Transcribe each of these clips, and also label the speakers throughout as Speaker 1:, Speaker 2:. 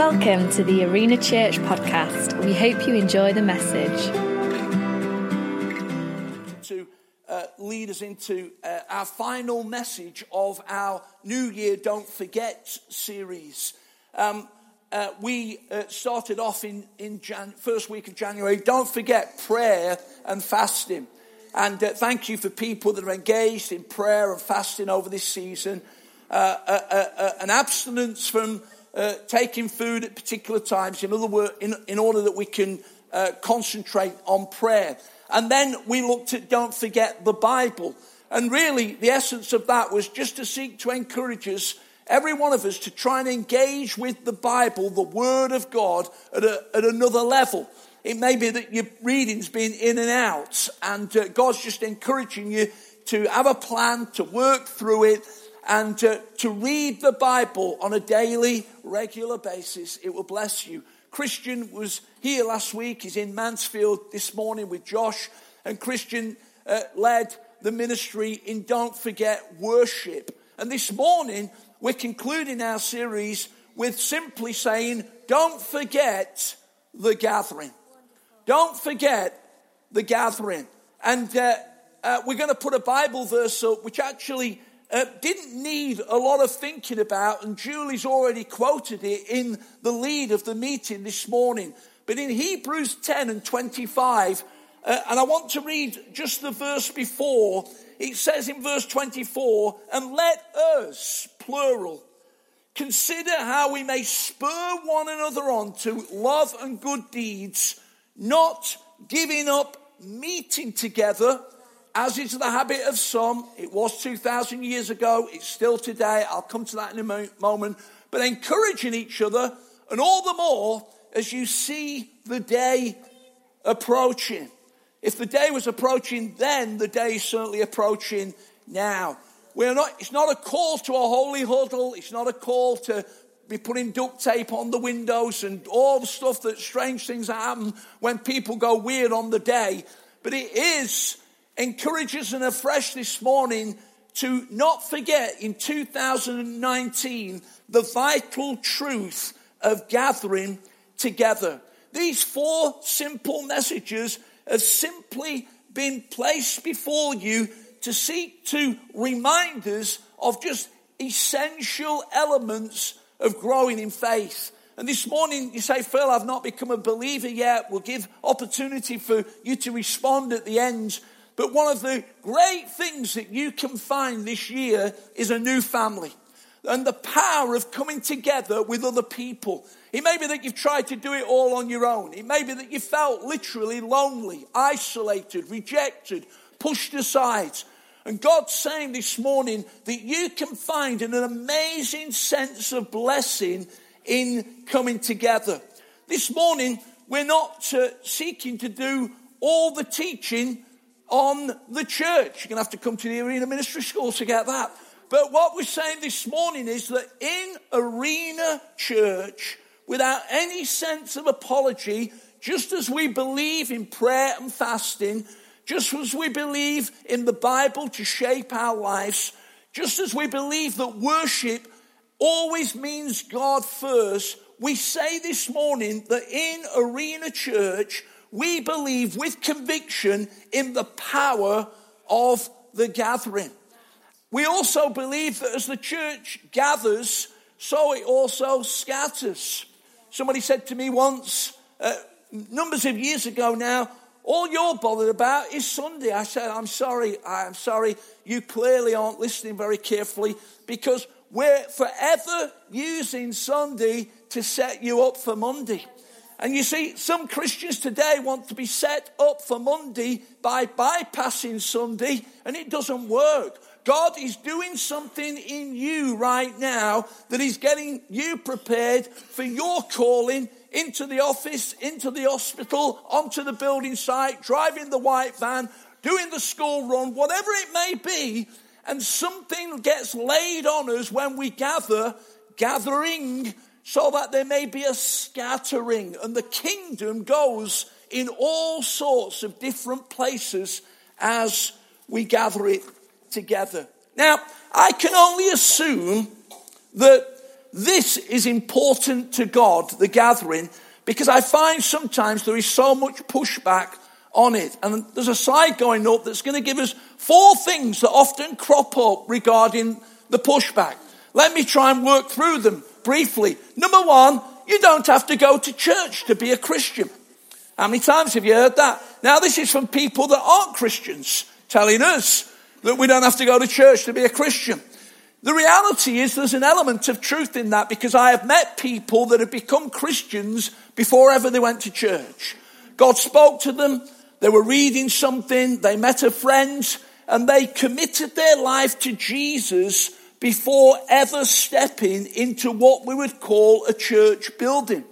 Speaker 1: Welcome to the Arena Church podcast. We hope you enjoy the message.
Speaker 2: to uh, lead us into uh, our final message of our New Year Don't Forget series. Um, uh, we uh, started off in, in Jan- first week of January. Don't forget prayer and fasting. And uh, thank you for people that are engaged in prayer and fasting over this season. Uh, an abstinence from uh, taking food at particular times, in other words, in, in order that we can uh, concentrate on prayer. And then we looked at don't forget the Bible. And really, the essence of that was just to seek to encourage us, every one of us, to try and engage with the Bible, the Word of God, at, a, at another level. It may be that your reading's been in and out, and uh, God's just encouraging you to have a plan, to work through it, and to, to read the Bible on a daily, regular basis. It will bless you. Christian was here last week. He's in Mansfield this morning with Josh. And Christian uh, led the ministry in Don't Forget Worship. And this morning, we're concluding our series with simply saying, Don't forget the gathering. Don't forget the gathering. And uh, uh, we're going to put a Bible verse up which actually uh, didn't need a lot of thinking about, and Julie's already quoted it in the lead of the meeting this morning. But in Hebrews 10 and 25, uh, and I want to read just the verse before, it says in verse 24, and let us, plural, consider how we may spur one another on to love and good deeds, not giving up meeting together as is the habit of some, it was 2,000 years ago, it's still today. I'll come to that in a moment. But encouraging each other, and all the more as you see the day approaching. If the day was approaching then, the day is certainly approaching now. We're not, it's not a call to a holy huddle. It's not a call to be putting duct tape on the windows and all the stuff that strange things happen when people go weird on the day. But it is encourages us afresh this morning to not forget in 2019 the vital truth of gathering together. These four simple messages have simply been placed before you to seek to remind us of just essential elements of growing in faith. And this morning you say, Phil, I've not become a believer yet. We'll give opportunity for you to respond at the end. But one of the great things that you can find this year is a new family and the power of coming together with other people. It may be that you've tried to do it all on your own. It may be that you felt literally lonely, isolated, rejected, pushed aside. And God's saying this morning that you can find an amazing sense of blessing in coming together. This morning, we're not uh, seeking to do all the teaching on the church. You're going to have to come to the Arena Ministry School to get that. But what we're saying this morning is that in Arena Church, without any sense of apology, just as we believe in prayer and fasting, just as we believe in the Bible to shape our lives, just as we believe that worship always means God first, we say this morning that in Arena Church, we believe with conviction in the power of the gathering. We also believe that as the church gathers, so it also scatters. Somebody said to me once, uh, numbers of years ago now, all you're bothered about is Sunday. I said, I'm sorry, I'm sorry, you clearly aren't listening very carefully because we're forever using Sunday to set you up for Monday. And you see, some Christians today want to be set up for Monday by bypassing Sunday, and it doesn't work. God is doing something in you right now that is getting you prepared for your calling into the office, into the hospital, onto the building site, driving the white van, doing the school run, whatever it may be. And something gets laid on us when we gather, gathering so that there may be a scattering and the kingdom goes in all sorts of different places as we gather it together. Now, I can only assume that this is important to God, the gathering, because I find sometimes there is so much pushback on it. And there's a slide going up that's going to give us four things that often crop up regarding the pushback. Let me try and work through them briefly. Number one, you don't have to go to church to be a Christian. How many times have you heard that? Now, this is from people that aren't Christians telling us that we don't have to go to church to be a Christian. The reality is there's an element of truth in that because I have met people that have become Christians before ever they went to church. God spoke to them, they were reading something, they met a friend, and they committed their life to Jesus before ever stepping into what we would call a church building.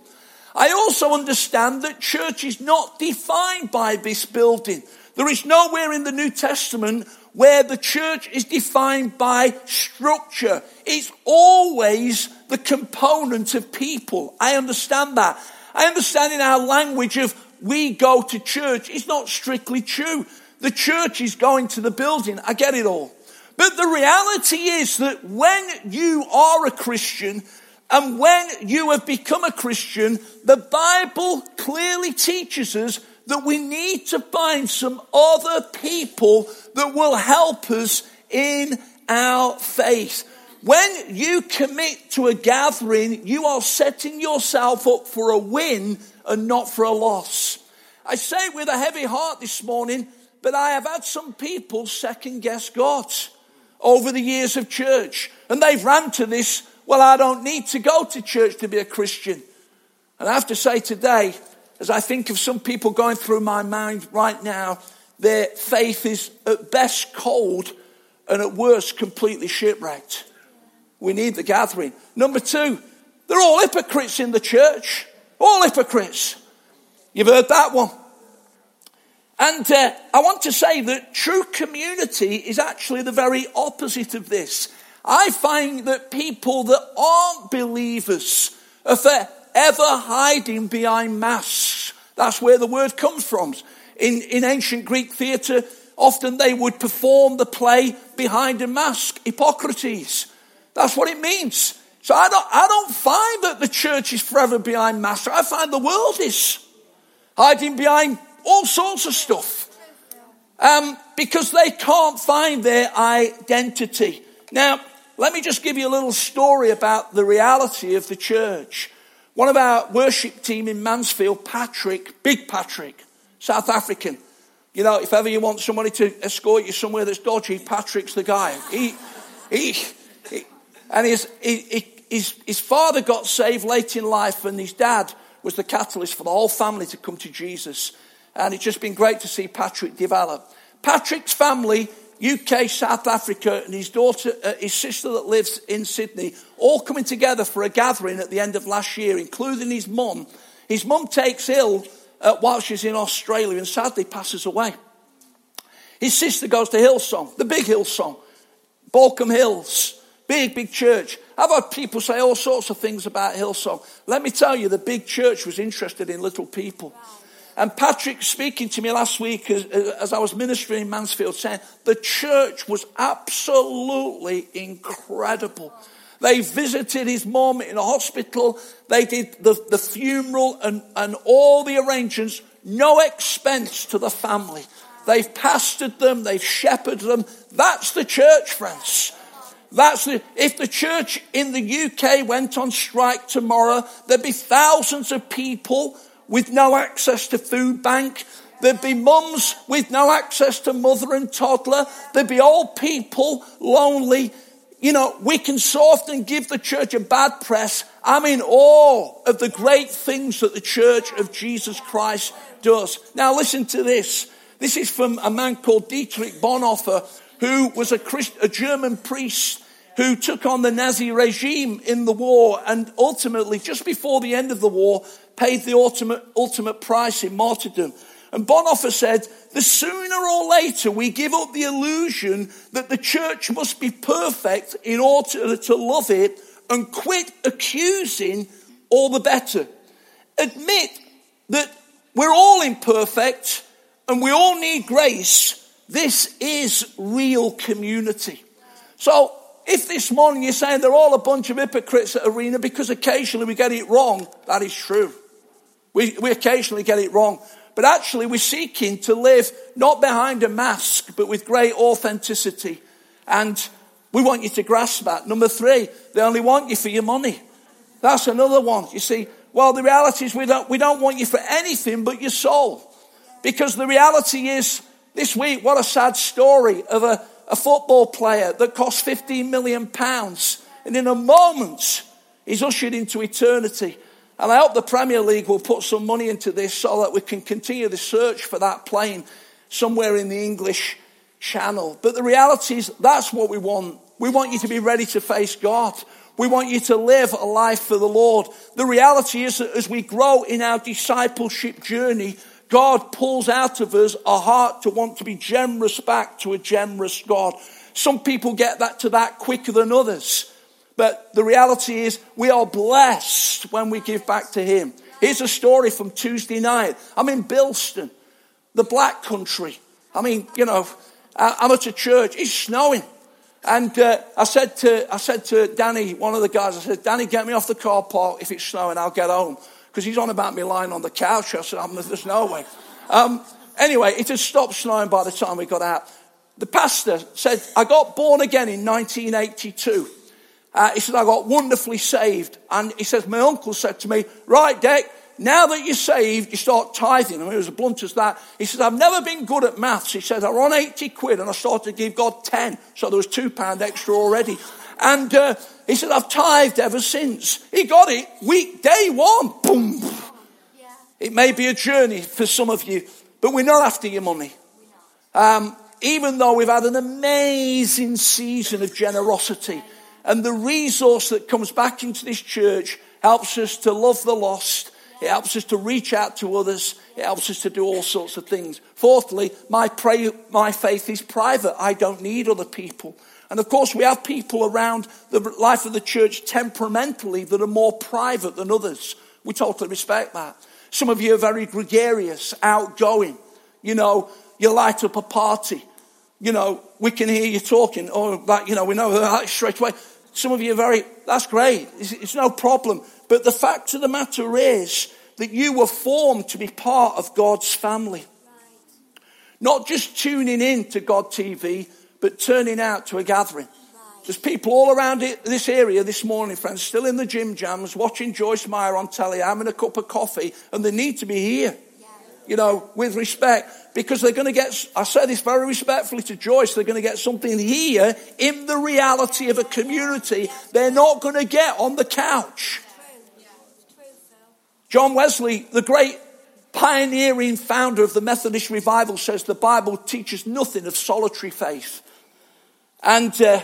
Speaker 2: I also understand that church is not defined by this building. There is nowhere in the New Testament where the church is defined by structure. It's always the component of people. I understand that. I understand in our language of we go to church, it's not strictly true. The church is going to the building. I get it all. But the reality is that when you are a Christian and when you have become a Christian, the Bible clearly teaches us that we need to find some other people that will help us in our faith. When you commit to a gathering, you are setting yourself up for a win and not for a loss. I say with a heavy heart this morning, but I have had some people second guess God over the years of church. And they've ran to this, well, I don't need to go to church to be a Christian. And I have to say today, as I think of some people going through my mind right now, their faith is at best cold and at worst completely shipwrecked. We need the gathering. Number two, they're all hypocrites in the church. All hypocrites. You've heard that one. And uh, I want to say that true community is actually the very opposite of this. I find that people that aren't believers are forever hiding behind masks. That's where the word comes from. In, in ancient Greek theatre, often they would perform the play behind a mask. Hippocrates. That's what it means. So I don't, I don't find that the church is forever behind masks. I find the world is hiding behind all sorts of stuff. Um, because they can't find their identity. Now, let me just give you a little story about the reality of the church. One of our worship team in Mansfield, Patrick, Big Patrick, South African. You know, if ever you want somebody to escort you somewhere that's dodgy, Patrick's the guy. He, he, he and his, he, his, his father got saved late in life, and his dad was the catalyst for the whole family to come to Jesus. And it's just been great to see Patrick develop. Patrick's family, UK, South Africa, and his daughter, uh, his sister that lives in Sydney, all coming together for a gathering at the end of last year, including his mum. His mum takes ill uh, while she's in Australia and sadly passes away. His sister goes to Hillsong, the big Hillsong, Baulkham Hills, big, big church. I've had people say all sorts of things about Hillsong. Let me tell you, the big church was interested in little people. Wow. And Patrick speaking to me last week as, as, I was ministering in Mansfield saying the church was absolutely incredible. They visited his mom in a hospital. They did the, the funeral and, and all the arrangements, no expense to the family. They've pastored them. They've shepherded them. That's the church, friends. That's the, if the church in the UK went on strike tomorrow, there'd be thousands of people with no access to food bank. There'd be mums with no access to mother and toddler. There'd be old people, lonely. You know, we can so often give the church a bad press. I'm in awe of the great things that the church of Jesus Christ does. Now listen to this. This is from a man called Dietrich Bonhoeffer, who was a, Christ, a German priest who took on the Nazi regime in the war and ultimately, just before the end of the war, paid the ultimate, ultimate price in martyrdom. And Bonhoeffer said, the sooner or later we give up the illusion that the church must be perfect in order to love it and quit accusing, all the better. Admit that we're all imperfect and we all need grace. This is real community. So if this morning you're saying they're all a bunch of hypocrites at Arena because occasionally we get it wrong, that is true. We, we occasionally get it wrong. But actually, we're seeking to live not behind a mask, but with great authenticity. And we want you to grasp that. Number three, they only want you for your money. That's another one. You see, well, the reality is we don't, we don't want you for anything but your soul. Because the reality is, this week, what a sad story of a, a football player that cost 15 million pounds. And in a moment, he's ushered into eternity. And I hope the Premier League will put some money into this so that we can continue the search for that plane somewhere in the English channel. But the reality is that's what we want. We want you to be ready to face God. We want you to live a life for the Lord. The reality is that as we grow in our discipleship journey, God pulls out of us a heart to want to be generous back to a generous God. Some people get that to that quicker than others. But the reality is we are blessed when we give back to Him. Here's a story from Tuesday night. I'm in Bilston, the black country. I mean, you know, I'm at a church. It's snowing. And uh, I said to I said to Danny, one of the guys, I said, Danny, get me off the car park. If it's snowing, I'll get home because he's on about me lying on the couch. I said, there's no way. Um, anyway, it had stopped snowing by the time we got out. The pastor said, I got born again in 1982. Uh, he said, I got wonderfully saved. And he says, my uncle said to me, right, Dick, now that you're saved, you start tithing. I mean, it was as blunt as that. He says, I've never been good at maths. He says, I run 80 quid and I started to give God 10. So there was two pound extra already. And uh, he said, I've tithed ever since. He got it week day one. Boom. Yeah. It may be a journey for some of you, but we're not after your money. Um, even though we've had an amazing season of generosity and the resource that comes back into this church helps us to love the lost. It helps us to reach out to others. It helps us to do all sorts of things. Fourthly, my, pray, my faith is private. I don't need other people. And of course, we have people around the life of the church temperamentally that are more private than others. We totally respect that. Some of you are very gregarious, outgoing. You know, you light up a party. You know, we can hear you talking, or that, you know, we know that straight away. Some of you are very, that's great. It's, it's no problem. But the fact of the matter is that you were formed to be part of God's family. Not just tuning in to God TV, but turning out to a gathering. There's people all around it, this area this morning, friends, still in the gym jams, watching Joyce Meyer on telly, having a cup of coffee, and they need to be here. You know, with respect, because they're going to get, I say this very respectfully to Joyce, they're going to get something here in the reality of a community they're not going to get on the couch. John Wesley, the great pioneering founder of the Methodist revival, says the Bible teaches nothing of solitary faith. And uh,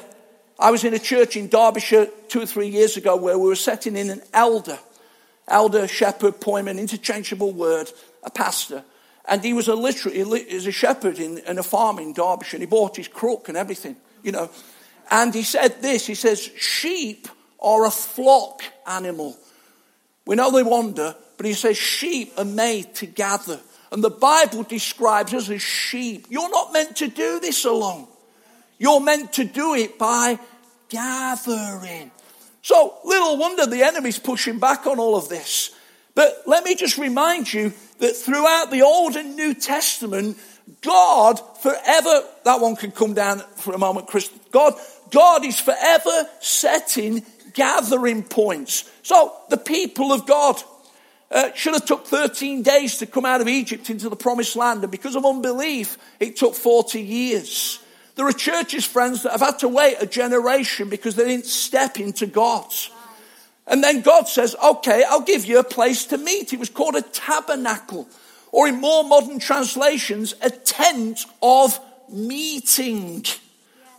Speaker 2: I was in a church in Derbyshire two or three years ago where we were setting in an elder, elder, shepherd, poimen, interchangeable word, a pastor. And he was a literary, he was a shepherd in, in a farm in Derbyshire. And he bought his crook and everything, you know. And he said this, he says, sheep are a flock animal. We know they wander, but he says sheep are made to gather. And the Bible describes us as sheep. You're not meant to do this alone. You're meant to do it by gathering. So, little wonder the enemy's pushing back on all of this. But let me just remind you that throughout the Old and New Testament, God forever, that one can come down for a moment, Chris. God, God is forever setting gathering points. So, the people of God, uh, should have took 13 days to come out of Egypt into the promised land. And because of unbelief, it took 40 years. There are churches, friends, that have had to wait a generation because they didn't step into God. And then God says, okay, I'll give you a place to meet. It was called a tabernacle, or in more modern translations, a tent of meeting.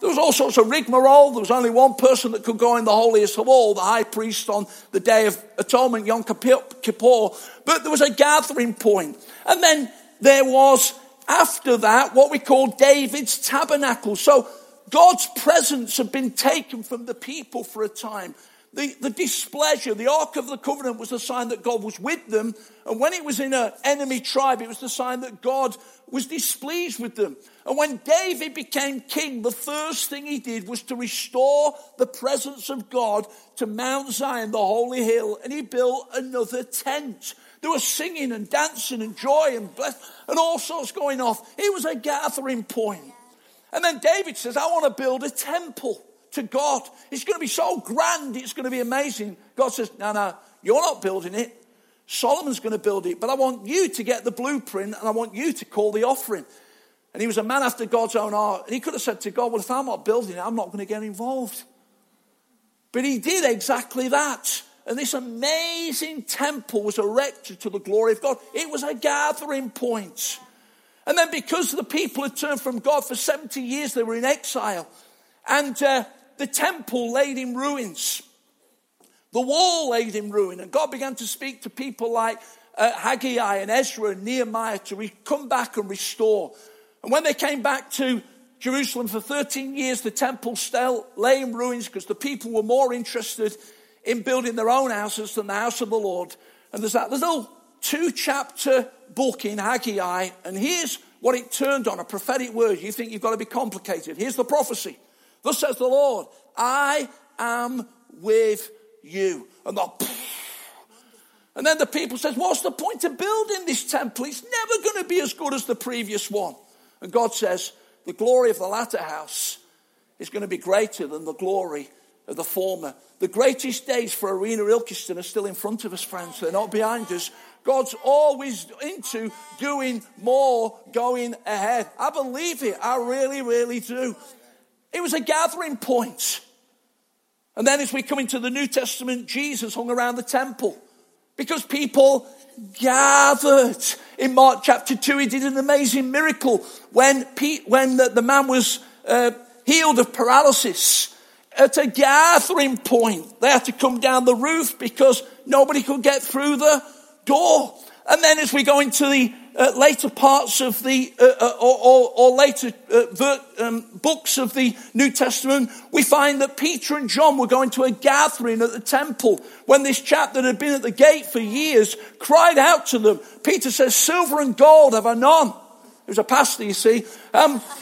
Speaker 2: There was all sorts of rigmarole. There was only one person that could go in the holiest of all, the high priest on the day of atonement, Yom Kippur. But there was a gathering point. And then there was after that what we call David's tabernacle. So God's presence had been taken from the people for a time. The, the displeasure. The Ark of the Covenant was the sign that God was with them. And when it was in an enemy tribe, it was the sign that God was displeased with them. And when David became king, the first thing he did was to restore the presence of God to Mount Zion, the holy hill, and he built another tent. There was singing and dancing and joy and bless and all sorts going off. It was a gathering point. And then David says, I want to build a temple to God. It's going to be so grand, it's going to be amazing. God says, No, no, you're not building it. Solomon's going to build it, but I want you to get the blueprint and I want you to call the offering. And he was a man after God's own heart. And he could have said to God, Well, if I'm not building it, I'm not going to get involved. But he did exactly that. And this amazing temple was erected to the glory of God. It was a gathering point. And then because the people had turned from God for 70 years, they were in exile. And uh, the temple laid in ruins. The wall laid in ruin. And God began to speak to people like uh, Haggai and Ezra and Nehemiah to re- come back and restore. And when they came back to Jerusalem for 13 years, the temple still lay in ruins because the people were more interested in building their own houses than the house of the Lord. And there's that little two chapter book in Haggai, and here's what it turned on a prophetic word. You think you've got to be complicated. Here's the prophecy. Thus says the Lord, I am with you. And the and then the people says, What's the point of building this temple? It's never going to be as good as the previous one. And God says, The glory of the latter house is going to be greater than the glory of the former. The greatest days for Arena Ilkeston are still in front of us, friends. They're not behind us. God's always into doing more, going ahead. I believe it. I really, really do. It was a gathering point. And then as we come into the New Testament, Jesus hung around the temple because people gathered. In Mark chapter 2, he did an amazing miracle when, Pete, when the, the man was uh, healed of paralysis. At a gathering point, they had to come down the roof because nobody could get through the door. And then as we go into the uh, later parts of the, uh, uh, or, or, or, later uh, ver, um, books of the New Testament, we find that Peter and John were going to a gathering at the temple when this chap that had been at the gate for years cried out to them. Peter says, Silver and gold have I none. He was a pastor, you see. Um,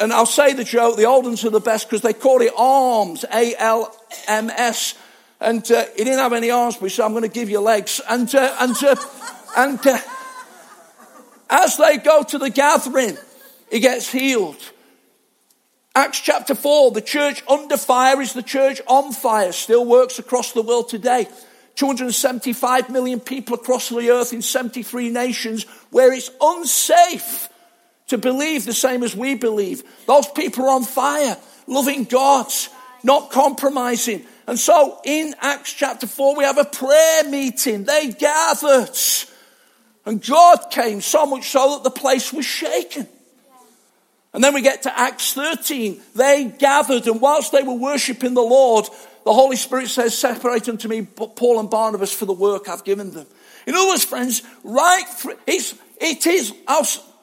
Speaker 2: and I'll say the joke, the old ones are the best because they call it alms, A L M S. And uh, he didn't have any arms, but he said, I'm going to give you legs. And, uh, and, uh, and uh, as they go to the gathering, he gets healed. Acts chapter 4, the church under fire is the church on fire, still works across the world today. 275 million people across the earth in 73 nations where it's unsafe to believe the same as we believe. Those people are on fire, loving God, not compromising. And so in Acts chapter 4, we have a prayer meeting. They gathered. And God came so much so that the place was shaken. And then we get to Acts 13. They gathered, and whilst they were worshipping the Lord, the Holy Spirit says, Separate unto me Paul and Barnabas for the work I've given them. In other words, friends, right, it's, it is,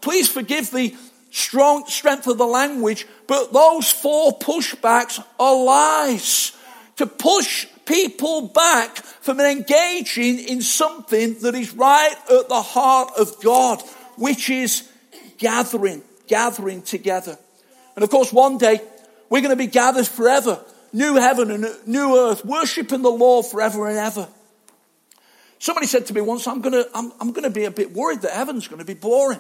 Speaker 2: please forgive the strong strength of the language, but those four pushbacks are lies to push people back from engaging in something that is right at the heart of God, which is gathering, gathering together. And of course, one day we're going to be gathered forever, new heaven and new earth, worshiping the Lord forever and ever. Somebody said to me once, I'm going to, I'm, I'm going to be a bit worried that heaven's going to be boring.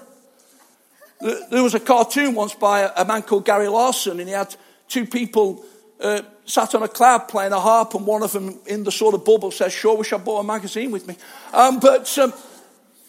Speaker 2: There was a cartoon once by a man called Gary Larson, and he had two people uh, sat on a cloud playing a harp, and one of them in the sort of bubble says, Sure wish I brought a magazine with me. Um, but, um,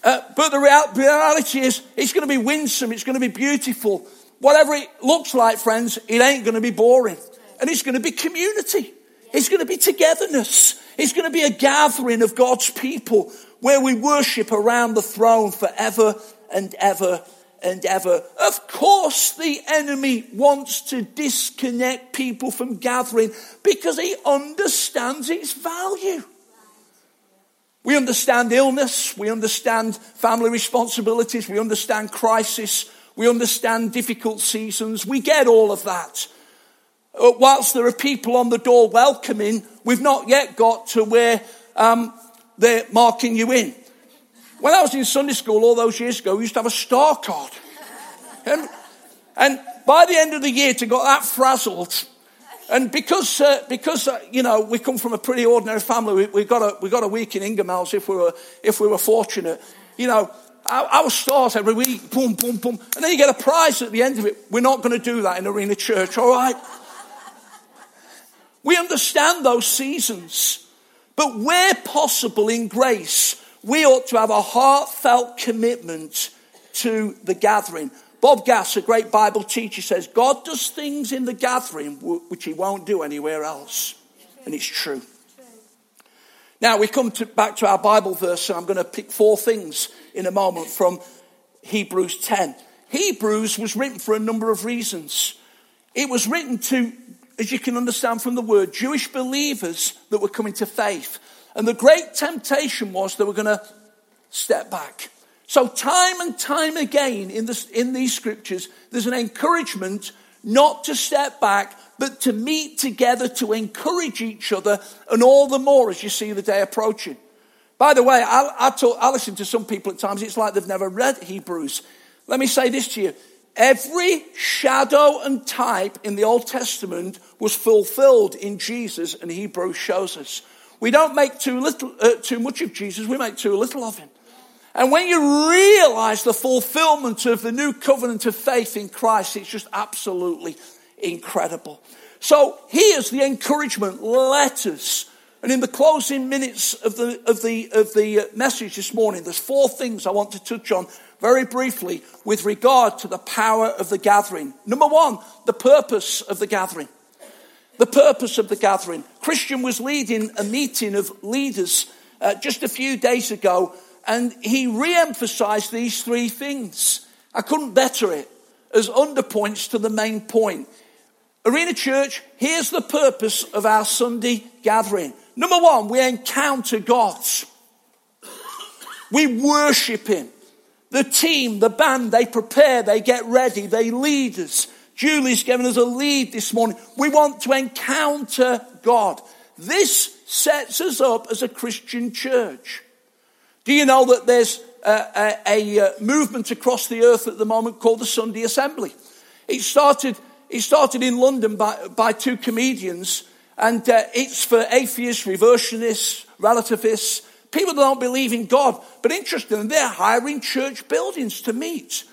Speaker 2: uh, but the reality is, it's going to be winsome, it's going to be beautiful. Whatever it looks like, friends, it ain't going to be boring. And it's going to be community. It's going to be togetherness. It's going to be a gathering of God's people where we worship around the throne forever and ever and ever. Of course, the enemy wants to disconnect people from gathering because he understands its value. We understand illness, we understand family responsibilities, we understand crisis, we understand difficult seasons, we get all of that. uh, whilst there are people on the door welcoming, we've not yet got to where um, they're marking you in. When I was in Sunday school all those years ago, we used to have a star card. And, and by the end of the year, to got that frazzled, and because, uh, because uh, you know, we come from a pretty ordinary family, we, we, got, a, we got a week in Ingoldmells if we were, if we were fortunate. You know, our, our stars every week, boom, boom, boom. And then you get a prize at the end of it. We're not going to do that in Arena Church, all right? We understand those seasons. But where possible in grace, we ought to have a heartfelt commitment to the gathering. Bob Gass, a great Bible teacher, says, God does things in the gathering which he won't do anywhere else. And it's true. Now we come to, back to our Bible verse, and I'm going to pick four things in a moment from Hebrews 10. Hebrews was written for a number of reasons. It was written to, as you can understand from the word, Jewish believers that were coming to faith. And the great temptation was they were going to step back. So, time and time again in, this, in these scriptures, there's an encouragement not to step back, but to meet together to encourage each other, and all the more as you see the day approaching. By the way, I, I, talk, I listen to some people at times, it's like they've never read Hebrews. Let me say this to you. Every shadow and type in the Old Testament was fulfilled in Jesus, and Hebrews shows us. We don't make too little, uh, too much of Jesus. We make too little of him. And when you realize the fulfillment of the new covenant of faith in Christ, it's just absolutely incredible. So here's the encouragement letters. And in the closing minutes of the, of the, of the uh, message this morning, there's four things I want to touch on very briefly with regard to the power of the gathering. Number one, the purpose of the gathering. The purpose of the gathering. Christian was leading a meeting of leaders uh, just a few days ago and he re-emphasized these three things. I couldn't better it as underpoints to the main point. Arena Church, here's the purpose of our Sunday gathering. Number one, we encounter God. We worship Him. The team, the band, they prepare, they get ready, they lead us. Julie's given us a lead this morning. We want to encounter God. This sets us up as a Christian church. Do you know that there's a, a, a, uh, movement across the earth at the moment called the Sunday Assembly? It started, it started in London by, by two comedians, and uh, it's for atheists, reversionists, relativists, people that don't believe in God. But interestingly, they're hiring church buildings to meet.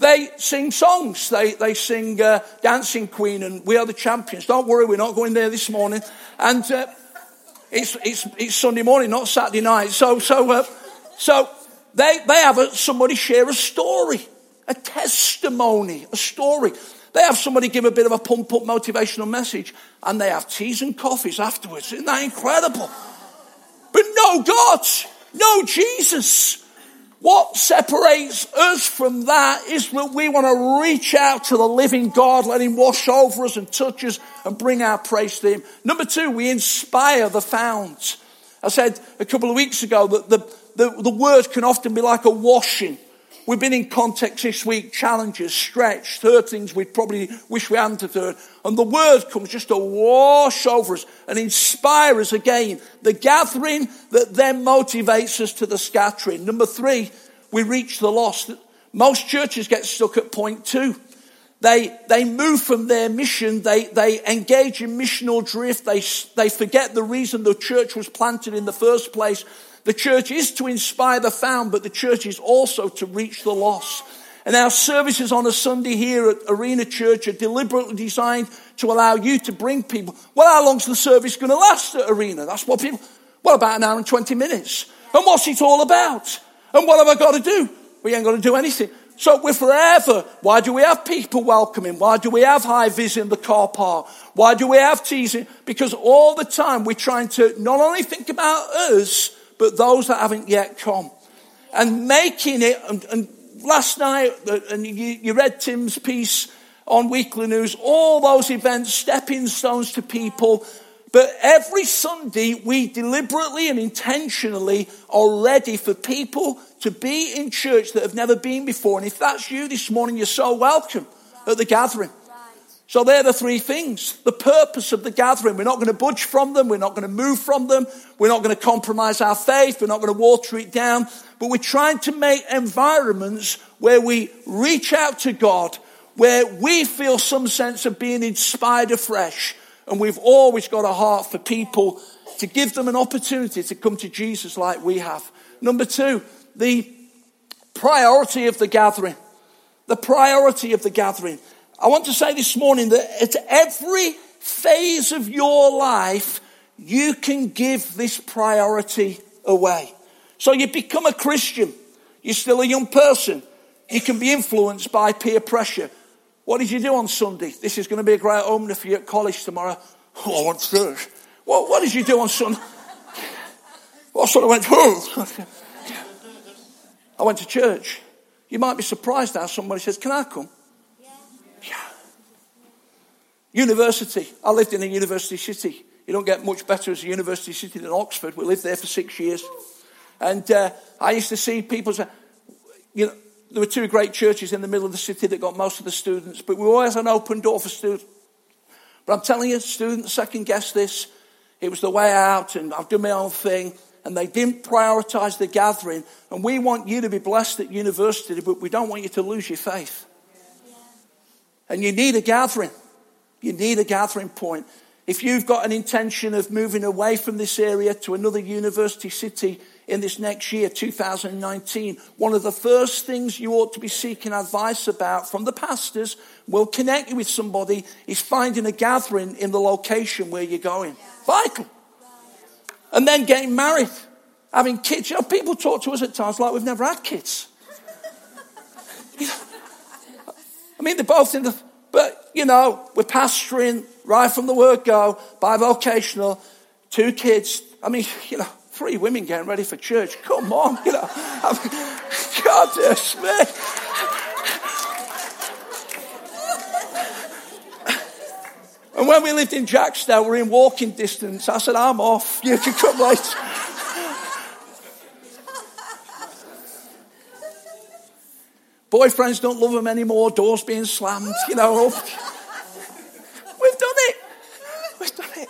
Speaker 2: They sing songs. They, they sing uh, Dancing Queen and We Are the Champions. Don't worry, we're not going there this morning. And uh, it's, it's, it's Sunday morning, not Saturday night. So, so uh, so they, they have a, somebody share a story, a testimony, a story. They have somebody give a bit of a pump up motivational message and they have teas and coffees afterwards. Isn't that incredible? But no God, no Jesus. What separates us from that is that we want to reach out to the living God, let Him wash over us and touch us and bring our praise to Him. Number two, we inspire the fount. I said a couple of weeks ago that the, the, the word can often be like a washing. We've been in context this week, challenges, stretched, third things we probably wish we hadn't heard. And the word comes just to wash over us and inspire us again. The gathering that then motivates us to the scattering. Number three, we reach the lost. Most churches get stuck at point two. They, they move from their mission. They, they engage in missional drift. They, they forget the reason the church was planted in the first place. The church is to inspire the found, but the church is also to reach the lost. And our services on a Sunday here at Arena Church are deliberately designed to allow you to bring people. Well, how long's the service going to last at Arena? That's what people, well, about an hour and 20 minutes. And what's it all about? And what have I got to do? We ain't got to do anything. So we're forever. Why do we have people welcoming? Why do we have high vis in the car park? Why do we have teasing? Because all the time we're trying to not only think about us, but those that haven't yet come. And making it, and, and last night, uh, and you, you read Tim's piece on Weekly News, all those events, stepping stones to people. But every Sunday, we deliberately and intentionally are ready for people to be in church that have never been before. And if that's you this morning, you're so welcome at the gathering. So they're the three things. The purpose of the gathering. We're not going to budge from them. We're not going to move from them. We're not going to compromise our faith. We're not going to water it down. But we're trying to make environments where we reach out to God, where we feel some sense of being inspired afresh. And we've always got a heart for people to give them an opportunity to come to Jesus like we have. Number two, the priority of the gathering. The priority of the gathering. I want to say this morning that at every phase of your life, you can give this priority away. So you become a Christian. You're still a young person. You can be influenced by peer pressure. What did you do on Sunday? This is going to be a great opener for you at college tomorrow. Oh, I went to church. What, what did you do on Sunday? Well, I sort of went, oh. I went to church. You might be surprised now somebody says, Can I come? University. I lived in a university city. You don't get much better as a university city than Oxford. We lived there for six years. And uh, I used to see people say, you know, there were two great churches in the middle of the city that got most of the students, but we always had an open door for students. But I'm telling you, students second guess this. It was the way out, and I've done my own thing, and they didn't prioritize the gathering. And we want you to be blessed at university, but we don't want you to lose your faith. And you need a gathering. You need a gathering point. If you've got an intention of moving away from this area to another university city in this next year, 2019, one of the first things you ought to be seeking advice about from the pastors will connect you with somebody is finding a gathering in the location where you're going. Vital. And then getting married, having kids. You know, people talk to us at times like we've never had kids. I mean, they're both in the, but you know, we're pastoring right from the word go, bivocational, two kids. I mean, you know, three women getting ready for church. Come on, you know. I mean, God bless me. And when we lived in Jackstown, we are in walking distance. I said, I'm off. You can come later. Boyfriends don't love them anymore, doors being slammed, you know. We've done it. We've done it.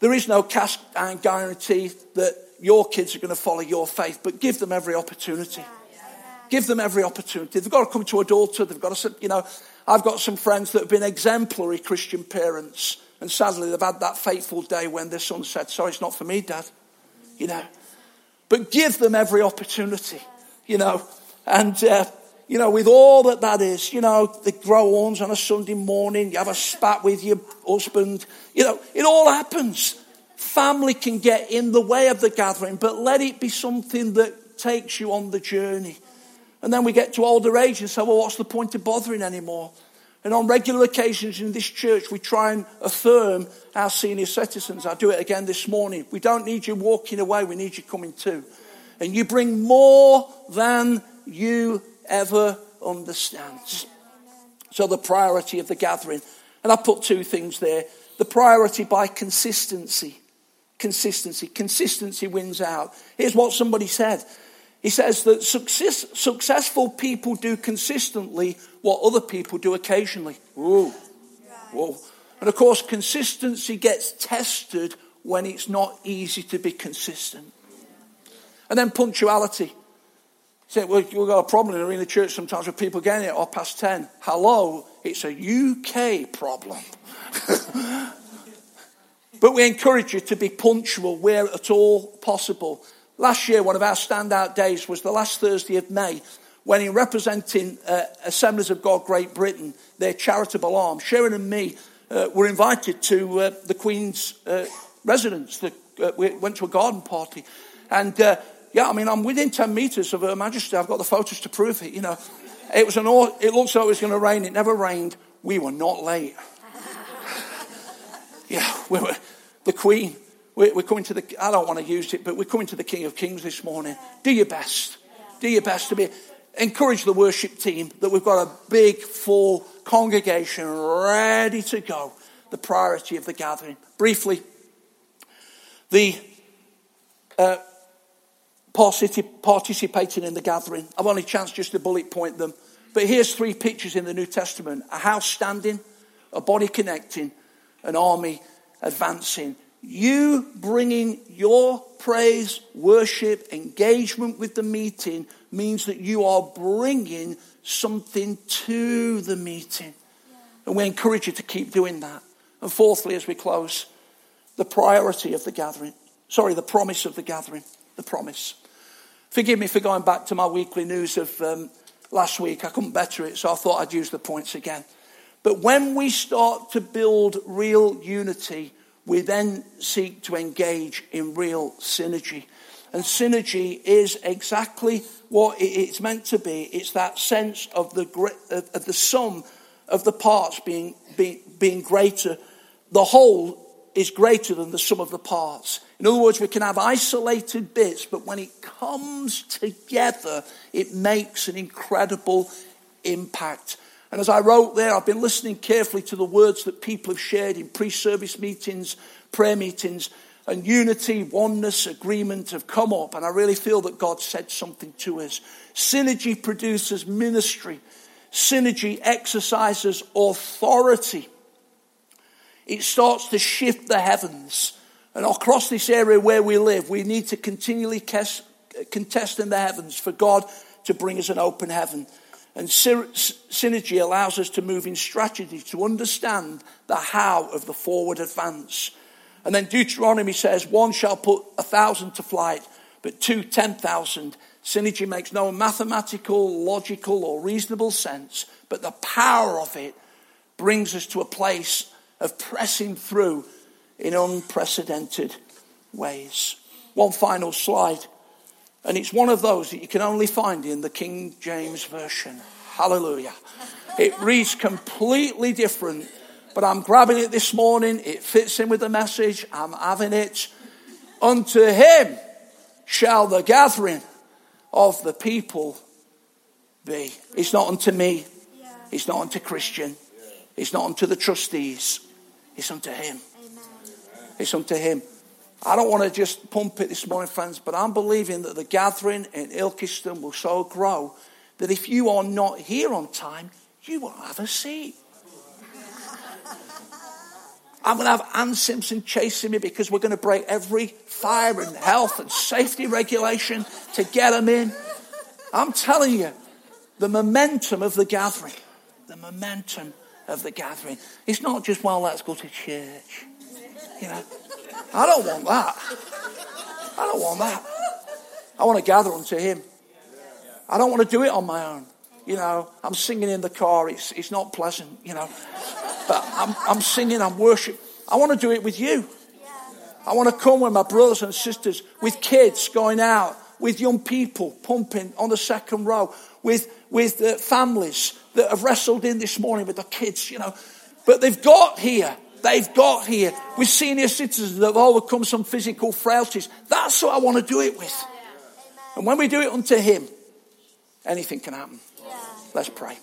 Speaker 2: There is no cast iron guarantee that your kids are going to follow your faith, but give them every opportunity. Give them every opportunity. They've got to come to adulthood. They've got to, you know, I've got some friends that have been exemplary Christian parents, and sadly they've had that fateful day when their son said, Sorry, it's not for me, Dad. You know, but give them every opportunity, you know. And, uh, you know, with all that that is, you know, they grow horns on a Sunday morning, you have a spat with your husband, you know, it all happens. Family can get in the way of the gathering, but let it be something that takes you on the journey. And then we get to older age and say, well, what's the point of bothering anymore? And on regular occasions in this church, we try and affirm our senior citizens. I do it again this morning. We don't need you walking away, we need you coming too. And you bring more than you ever understand. So, the priority of the gathering. And I put two things there the priority by consistency. Consistency. Consistency wins out. Here's what somebody said he says that success, successful people do consistently what other people do occasionally. Whoa. Whoa. And of course, consistency gets tested when it's not easy to be consistent. And then punctuality. Well, we've got a problem in the church sometimes with people getting it off past 10. Hello, it's a UK problem. but we encourage you to be punctual where at all possible. Last year, one of our standout days was the last Thursday of May, when in representing uh, Assemblies of God Great Britain, their charitable arm, Sharon and me uh, were invited to uh, the Queen's uh, residence. The, uh, we went to a garden party. And uh, yeah, I mean, I'm within 10 metres of Her Majesty. I've got the photos to prove it, you know. It was an, it looked like it was going to rain. It never rained. We were not late. yeah, we were, the Queen we're, coming to the, I don't want to use it, but we're coming to the King of Kings this morning. Do your best. Do your best to be, encourage the worship team that we've got a big, full congregation ready to go. The priority of the gathering. Briefly, the uh, participating in the gathering. I've only chanced just to bullet point them. But here's three pictures in the New Testament a house standing, a body connecting, an army advancing. You bringing your praise, worship, engagement with the meeting means that you are bringing something to the meeting. And we encourage you to keep doing that. And fourthly, as we close, the priority of the gathering. Sorry, the promise of the gathering. The promise. Forgive me for going back to my weekly news of um, last week. I couldn't better it, so I thought I'd use the points again. But when we start to build real unity, we then seek to engage in real synergy. And synergy is exactly what it's meant to be. It's that sense of the, of the sum of the parts being, being, being greater. The whole is greater than the sum of the parts. In other words, we can have isolated bits, but when it comes together, it makes an incredible impact. And as I wrote there, I've been listening carefully to the words that people have shared in pre service meetings, prayer meetings, and unity, oneness, agreement have come up. And I really feel that God said something to us. Synergy produces ministry, synergy exercises authority. It starts to shift the heavens. And across this area where we live, we need to continually contest in the heavens for God to bring us an open heaven. And synergy allows us to move in strategy to understand the how of the forward advance. And then Deuteronomy says, one shall put a thousand to flight, but two, ten thousand. Synergy makes no mathematical, logical, or reasonable sense, but the power of it brings us to a place of pressing through in unprecedented ways. One final slide, and it's one of those that you can only find in the King James Version. Hallelujah. It reads completely different but I'm grabbing it this morning. It fits in with the message. I'm having it. Unto him shall the gathering of the people be. It's not unto me. It's not unto Christian. It's not unto the trustees. It's unto him. It's unto him. I don't want to just pump it this morning, friends, but I'm believing that the gathering in Ilkeston will so grow that if you are not here on time, you won't have a seat. I'm going to have Ann Simpson chasing me because we're going to break every fire and health and safety regulation to get them in. I'm telling you, the momentum of the gathering, the momentum of the gathering. It's not just, well, let's go to church. You know, I don't want that. I don't want that. I want to gather unto Him. I don't want to do it on my own. You know, I'm singing in the car. It's, it's not pleasant, you know. But I'm, I'm singing, I'm worship. I want to do it with you. I want to come with my brothers and sisters, with kids going out, with young people pumping on the second row, with, with uh, families that have wrestled in this morning with the kids, you know. But they've got here. They've got here with senior citizens that have overcome some physical frailties. That's what I want to do it with. And when we do it unto Him, anything can happen. Let's pray.